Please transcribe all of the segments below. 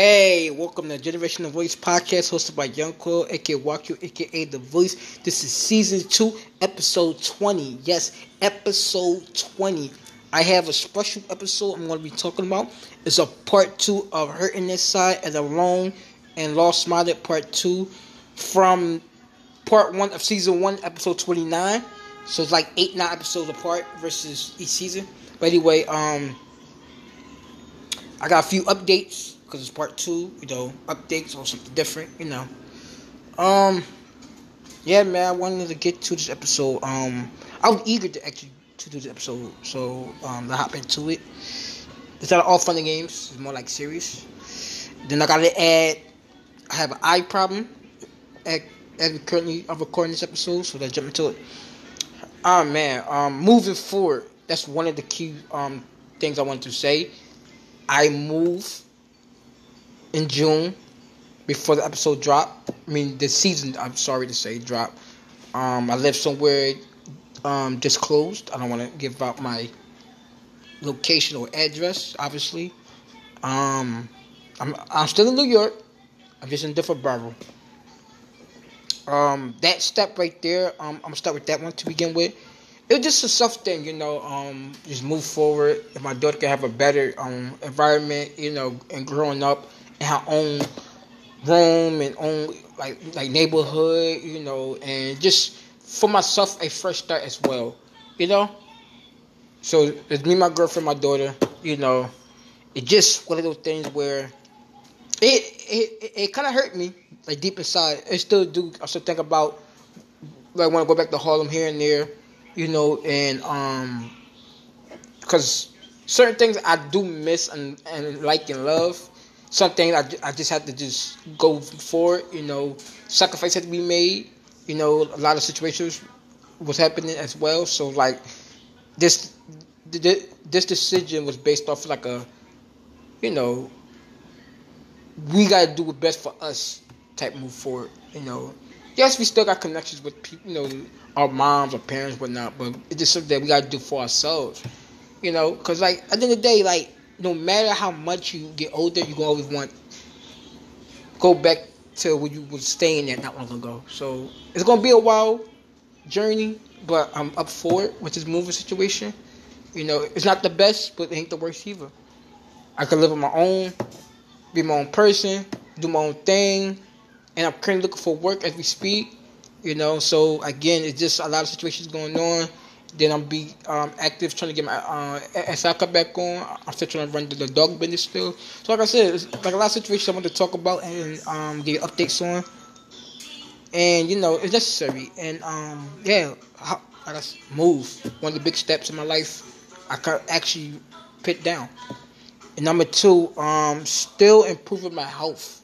Hey, welcome to Generation of Voice Podcast hosted by Young aka Waku, aka The Voice. This is season 2, episode 20. Yes, episode 20. I have a special episode I'm going to be talking about. It's a part 2 of Hurting Inside and Alone and Lost Minded part 2 from part 1 of season 1, episode 29. So it's like 8, 9 episodes apart versus each season. But anyway, um, I got a few updates because it's part two, you know, updates or something different, you know. Um, yeah, man, I wanted to get to this episode. Um, I was eager to actually to do this episode, so um, I hop into it. It's not all fun and games. It's more like serious. Then I gotta add. I have an eye problem. At, we currently are recording this episode, so let's jump into it. Oh man, um, moving forward, that's one of the key um things I want to say. I move in June before the episode drop. I mean, the season. I'm sorry to say drop. Um, I live somewhere um, disclosed. I don't want to give out my location or address. Obviously, um, I'm I'm still in New York. I'm just in a different borough. Um, that step right there. Um, I'm gonna start with that one to begin with. It was just a self thing, you know. Um, just move forward. If my daughter can have a better um environment, you know, and growing up in her own room and own like like neighborhood, you know, and just for myself a fresh start as well, you know. So it's me, my girlfriend, my daughter, you know. It just one of those things where it it it, it kind of hurt me like deep inside. I still do. I still think about like want to go back to Harlem here and there, you know, and um, because certain things I do miss and and like and love something I, I just had to just go for. You know, sacrifice had to be made. You know, a lot of situations was happening as well. So like this this decision was based off like a, you know, we gotta do what's best for us type move forward. You know, yes, we still got connections with people. You know, our moms, our parents, whatnot. But it's just something that we gotta do for ourselves. You know, because like at the end of the day, like no matter how much you get older, you always want go back to where you was staying at not long ago. So it's gonna be a wild journey, but I'm up for it with this moving situation. You know, it's not the best, but it ain't the worst either. I can live on my own, be my own person, do my own thing, and I'm currently looking for work as we speak. You know, so again, it's just a lot of situations going on. Then I'm be um, active trying to get my uh, back on. I'm still trying to run the dog business still. So like I said, it's like a lot of situations I want to talk about and um, give updates on. And you know it's necessary. And um, yeah, I, I just move. One of the big steps in my life I can actually put down. And number two, um, still improving my health.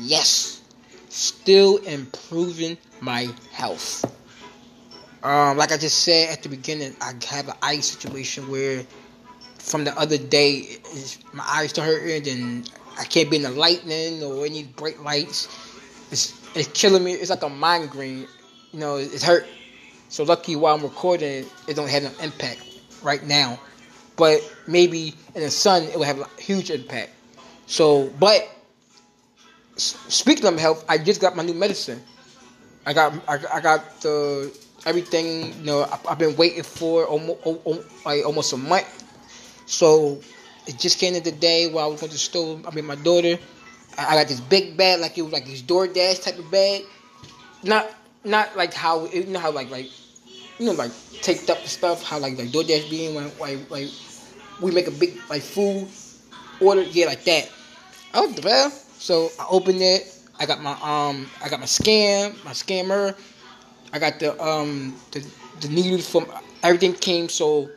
Yes, still improving my health. Um, like I just said at the beginning, I have an eye situation where from the other day, my eyes are hurting and I can't be in the lightning or any bright lights. It's, it's killing me. It's like a migraine. You know, it's hurt. So lucky while I'm recording, it don't have an impact right now. But maybe in the sun, it will have a huge impact. So, but speaking of health, I just got my new medicine. I got I, I got the everything you know I, have been waiting for almost, like almost a month. So it just came in the day while I was going to the store. I mean, my daughter. I, got this big bag, like it was like this DoorDash type of bag. Not not like how you know how like like you know like taped up stuff. How like like DoorDash being when like like we make a big like food order, yeah, like that. Oh, the bell. So I opened it. I got my um I got my scam, my scammer. I got the um the the needles from everything came so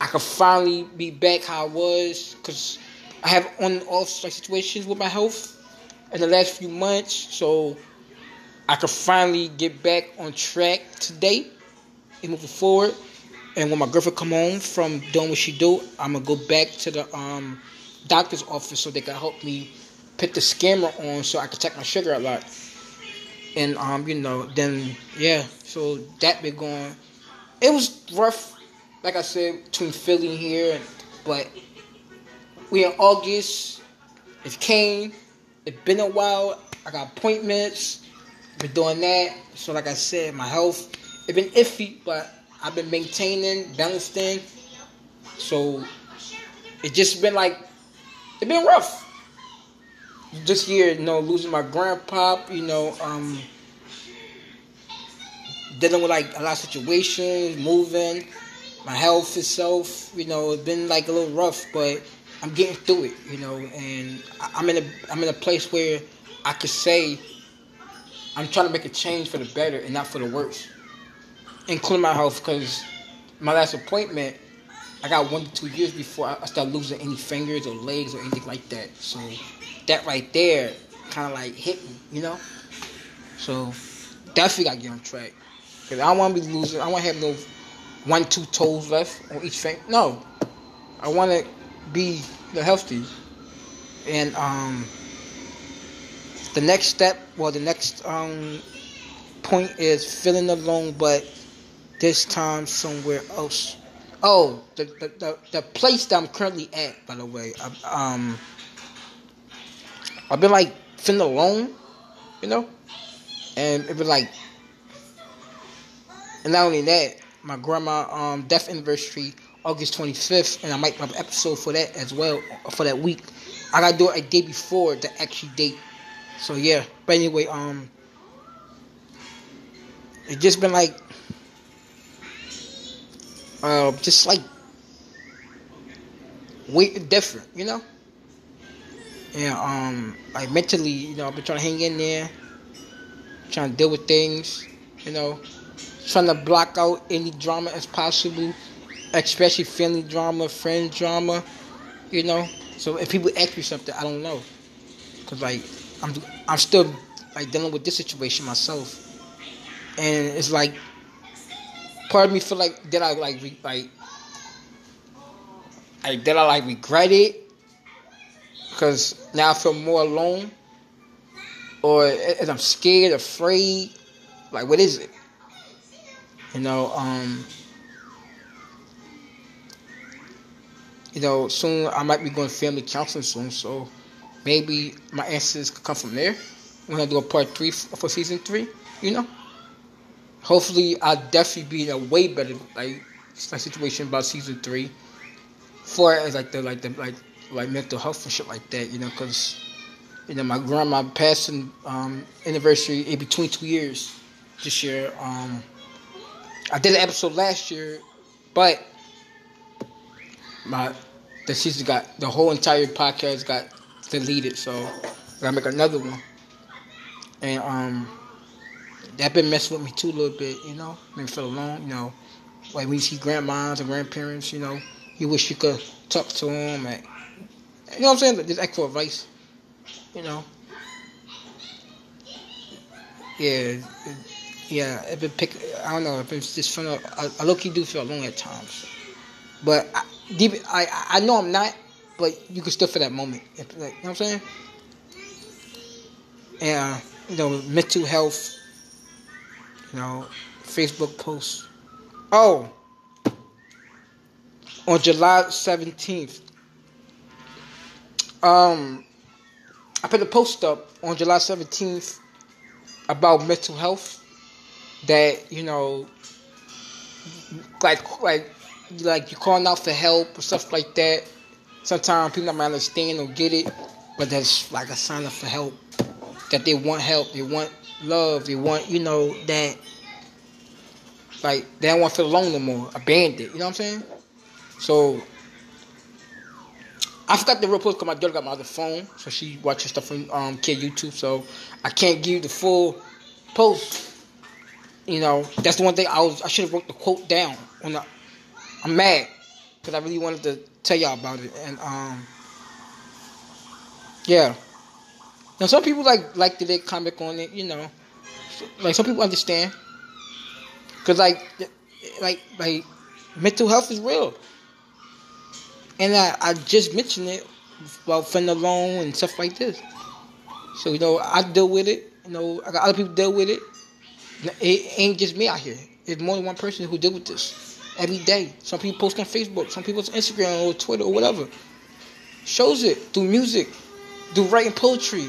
I could finally be back how I was because I have on all situations with my health in the last few months, so I could finally get back on track today and moving forward. And when my girlfriend come home from doing what she do, I'm gonna go back to the um, doctor's office so they can help me put the scammer on so I can check my sugar a lot and um, you know, then yeah, so that been going. It was rough, like I said, between Philly and here, but we in August. It came. It's been a while. I got appointments. Been doing that. So like I said, my health it's been iffy, but I've been maintaining, balancing. So it just been like it's been rough. This year, you know, losing my grandpa, you know, um, dealing with like a lot of situations, moving, my health itself, you know, it's been like a little rough, but I'm getting through it, you know, and I'm in a I'm in a place where I could say I'm trying to make a change for the better and not for the worse, including my health, because my last appointment, I got one to two years before I start losing any fingers or legs or anything like that. So that right there kind of like hit me, you know. So definitely got to get on track, cause I don't want to be losing. I want to have no one, two toes left on each finger. No, I want to be the healthy. And um, the next step, well, the next um, point is feeling alone, but this time somewhere else. Oh, the the, the, the place that I'm currently at, by the way. I, um, I've been like feeling alone, you know, and it was like, and not only that, my grandma um death anniversary August 25th, and I might have an episode for that as well for that week. I gotta do it a day before the actual date. So yeah, but anyway, um, it just been like, uh, just like way different, you know. Yeah, um, like mentally, you know, I've been trying to hang in there, trying to deal with things, you know, trying to block out any drama as possible especially family drama, friend drama, you know. So if people ask me something, I don't know, cause like I'm I'm still like dealing with this situation myself, and it's like part of me feel like did I like re, like like did I like regret it? Cause now I feel more alone, or is I'm scared, afraid. Like what is it? You know, um, you know, soon I might be going family counseling soon, so maybe my answers could come from there when I do a part three for season three. You know, hopefully I'll definitely be in a way better like, like situation about season three, for as like the like the like like mental health and shit like that. You know, because you know my grandma passing um, anniversary in between two years this year. Um, I did an episode last year, but my the season got the whole entire podcast got deleted, so I gotta make another one. And um, that been messing with me too a little bit, you know. Made me feel alone, you know. Like when you see grandmas and grandparents, you know, you wish you could talk to them, and you know what I'm saying? Ask for advice, you know. Yeah, yeah. If it pick, I don't know. If it's just fun, I, I look, you do feel alone at times, but. I, deep, I I know I'm not, but you can still feel that moment. Like, you know what I'm saying? And uh, you know, mental health. You know, Facebook posts. Oh, on July 17th. Um, I put a post up on July 17th about mental health. That you know, like like like you're calling out for help or stuff like that. Sometimes people don't understand or get it, but that's like a sign of for help. That they want help, they want love, they want, you know, that like they don't want to feel alone no more, abandoned. You know what I'm saying? So I forgot the real post because my daughter got my other phone, so she watches stuff from um, kid YouTube. So I can't give you the full post. You know, that's the one thing I was. I should have wrote the quote down I'm mad because I really wanted to tell y'all about it, and um, yeah. Now some people like like the comic on it, you know, like some people understand, cause like like like mental health is real, and I I just mentioned it about feeling alone and stuff like this. So you know I deal with it. You know I got other people deal with it. It ain't just me out here. It's more than one person who deal with this every day. Some people post on Facebook, some people on Instagram or Twitter or whatever. Shows it through music, through writing poetry,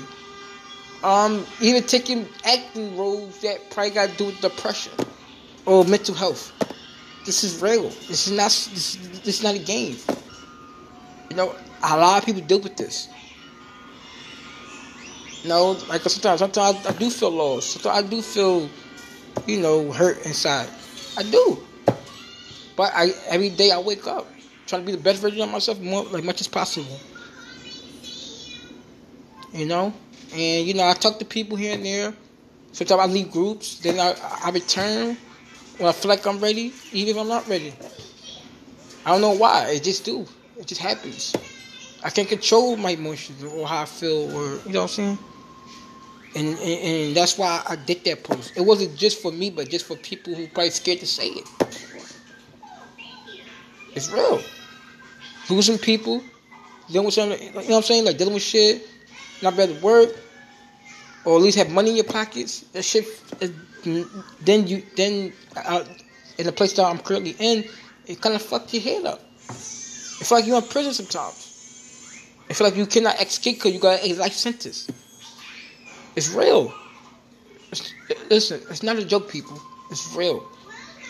um, even taking acting roles that probably got to do with depression or mental health. This is real. This is not. This, this is not a game. You know, a lot of people deal with this. You know, like sometimes, sometimes I, I do feel lost. Sometimes I do feel, you know, hurt inside. I do. But I every day I wake up trying to be the best version of myself, more like much as possible. You know, and you know I talk to people here and there. Sometimes I leave groups, then I I return when I feel like I'm ready, even if I'm not ready. I don't know why. It just do. It just happens. I can't control my emotions or how I feel, or you know what I'm saying. And, and, and that's why I did that post. It wasn't just for me, but just for people who probably scared to say it. It's real. Losing people, dealing with something, you know what I'm saying? Like dealing with shit, not be able to work, or at least have money in your pockets. That shit, then you, then uh, in the place that I'm currently in, it kind of fucked your head up. It feel like you're in prison sometimes. It feel like you cannot escape because you got a life sentence. It's real. It's, listen, it's not a joke, people. It's real.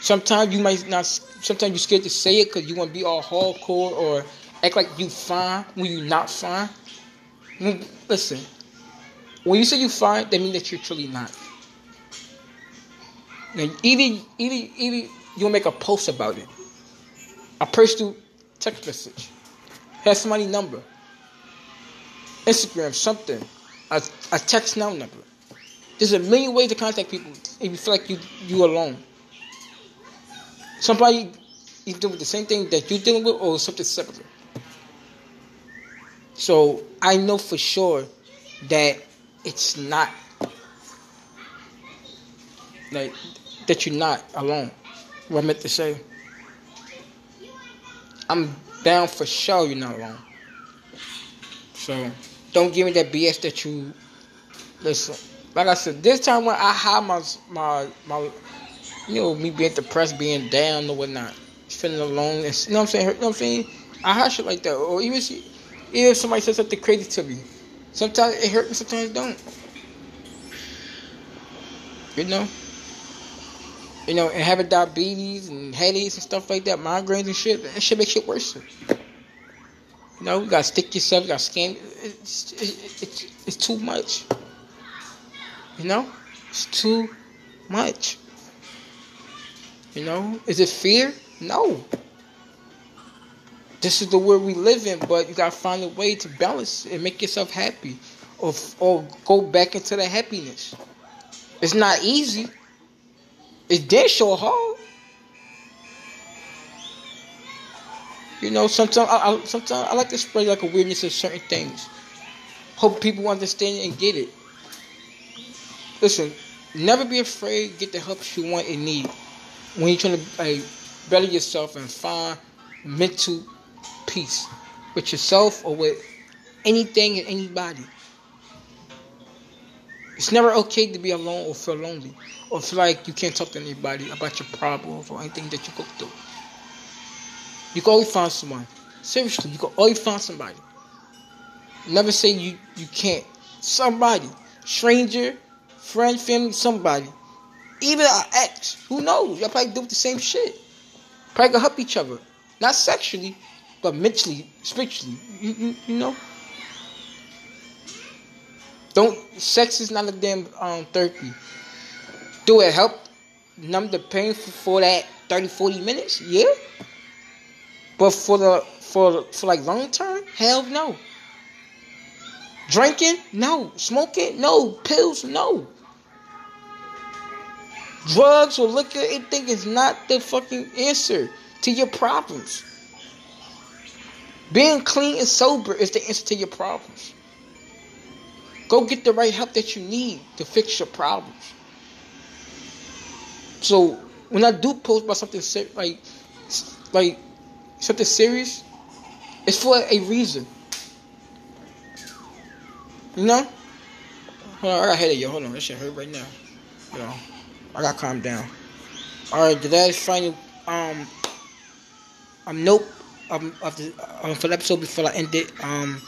Sometimes you might not. Sometimes you're scared to say it because you want to be all hardcore or act like you fine when you're not fine. listen, when you say you're fine, that means that you're truly not. Now, even even even you'll make a post about it, a personal text message, have somebody's number, Instagram, something a, a text now number. There's a million ways to contact people if you feel like you you alone. Somebody is doing the same thing that you're dealing with or something similar. So I know for sure that it's not like that you're not alone. What I meant to say. I'm down for sure you're not alone. So don't give me that BS that you listen. Like I said, this time when I have my my my, you know, me being depressed, being down or whatnot, feeling alone, and, you know what I'm saying? You know what I'm saying? I have shit like that, or even even if somebody says something crazy to me, sometimes it hurts me, sometimes it don't. You know. You know, and having diabetes and headaches and stuff like that, migraines and shit, that shit makes shit worse. You know, you gotta stick yourself, you gotta scan. It's, it's, it's, it's too much. You know? It's too much. You know? Is it fear? No. This is the world we live in, but you gotta find a way to balance and make yourself happy. Or, or go back into the happiness. It's not easy. It's dead sure hard. You know, sometimes I, I sometimes I like to spread like awareness of certain things. Hope people understand and get it. Listen, never be afraid. Get the help you want and need when you're trying to like, better yourself and find mental peace with yourself or with anything and anybody. It's never okay to be alone or feel lonely or feel like you can't talk to anybody about your problems or anything that you go through. You can always find someone. Seriously, you can always find somebody. Never say you, you can't. Somebody. Stranger, friend, family, somebody. Even our ex. Who knows? Y'all probably do the same shit. Probably can help each other. Not sexually, but mentally, spiritually. You, you, you know? Don't sex is not a damn um, therapy. Do it help numb the pain for, that 30, 40 minutes? Yeah. But for the for for like long term, hell no. Drinking, no. Smoking, no. Pills, no. Drugs or liquor, anything is not the fucking answer to your problems. Being clean and sober is the answer to your problems. Go get the right help that you need to fix your problems. So when I do post about something like like something serious, it's for a reason. You know? Hold on, I got headache, yo. Hold on, that shit hurt right now. Yo, I gotta calm down. Alright, the last final um um nope um of the um, for the episode before I end it um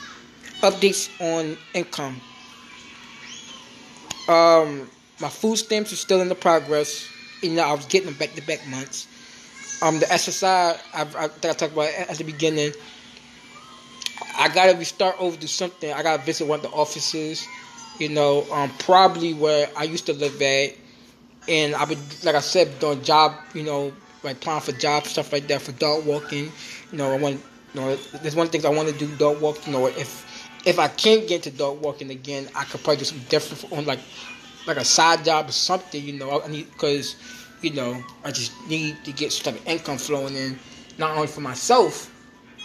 updates on income. Um, my food stamps are still in the progress. You know, I was getting them back to back months. Um, the SSI, I, I think I talked about at the beginning. I gotta restart over to something. I gotta visit one of the offices. You know, um, probably where I used to live at, and I've been, like I said, doing job. You know, like applying for jobs, stuff like that for dog walking. You know, I want. You know, there's one thing I want to do dog walk. You know, if if I can't get to dog walking again, I could probably do some different on like like a side job or something. You know, I need because you know I just need to get some type of income flowing in, not only for myself,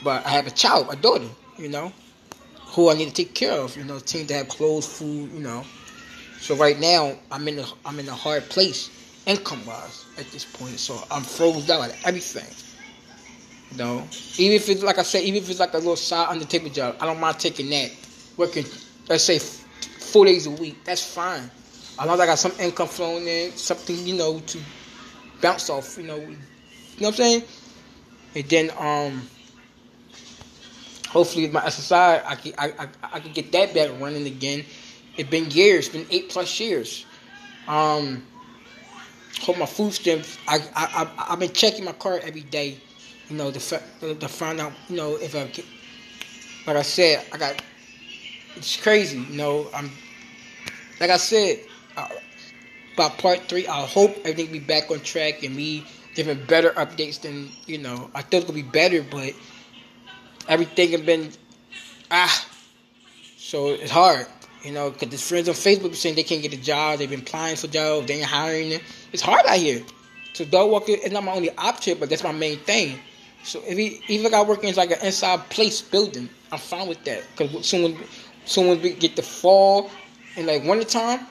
but I have a child, a daughter. You know, who I need to take care of. You know, team to have clothes, food. You know, so right now I'm in a I'm in a hard place income wise at this point. So I'm frozen down at everything. Know, even if it's like I said, even if it's like a little side undertaker job, I don't mind taking that. Working, let's say, four days a week. That's fine. As long as I got some income flowing in, something you know to bounce off. You know, you know what I'm saying. And then um, hopefully my SSI, I can I, I, I can get that back running again. It's been years, it's been eight plus years. Um, hope my food stamps. I I I I've been checking my card every day you know, to, to find out, you know, if I like I said, I got, it's crazy, you know, I'm, like I said, uh, by part three, I hope everything be back on track and me giving better updates than, you know, I thought it would be better, but everything has been, ah, so it's hard. You know, because the friends on Facebook saying they can't get a job, they've been applying for jobs, they ain't hiring. It's hard out here. So dog walking is not my only option, but that's my main thing. So if he, even got I work in like an inside place building, I'm fine with that. Cause someone, someone get the fall and like winter time,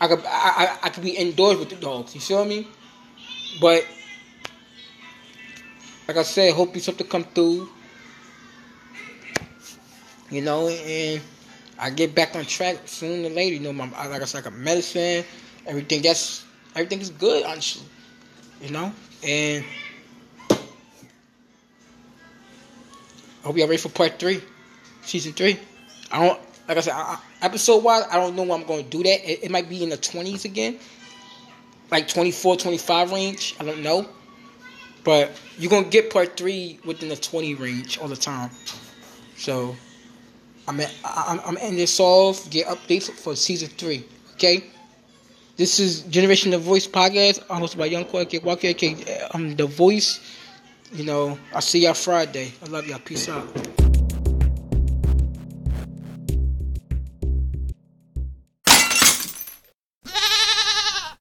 I could I, I, I could be indoors with the dogs. You feel me? But like I said, hope you something come through. You know, and I get back on track soon or later. You know, my like I said, like a medicine, everything. That's everything is good, honestly. You know, and hope y'all ready for part three, season three. I don't like I said I, episode wise. I don't know when I'm going to do that. It, it might be in the twenties again, like 24, 25 range. I don't know, but you're gonna get part three within the twenty range all the time. So I'm at, I'm, I'm ending this off. Get updates for season three. Okay. This is Generation the Voice podcast. Hosted by Young Walker. I'm um, the voice. You know, I'll see y'all Friday. I love y'all. Peace out.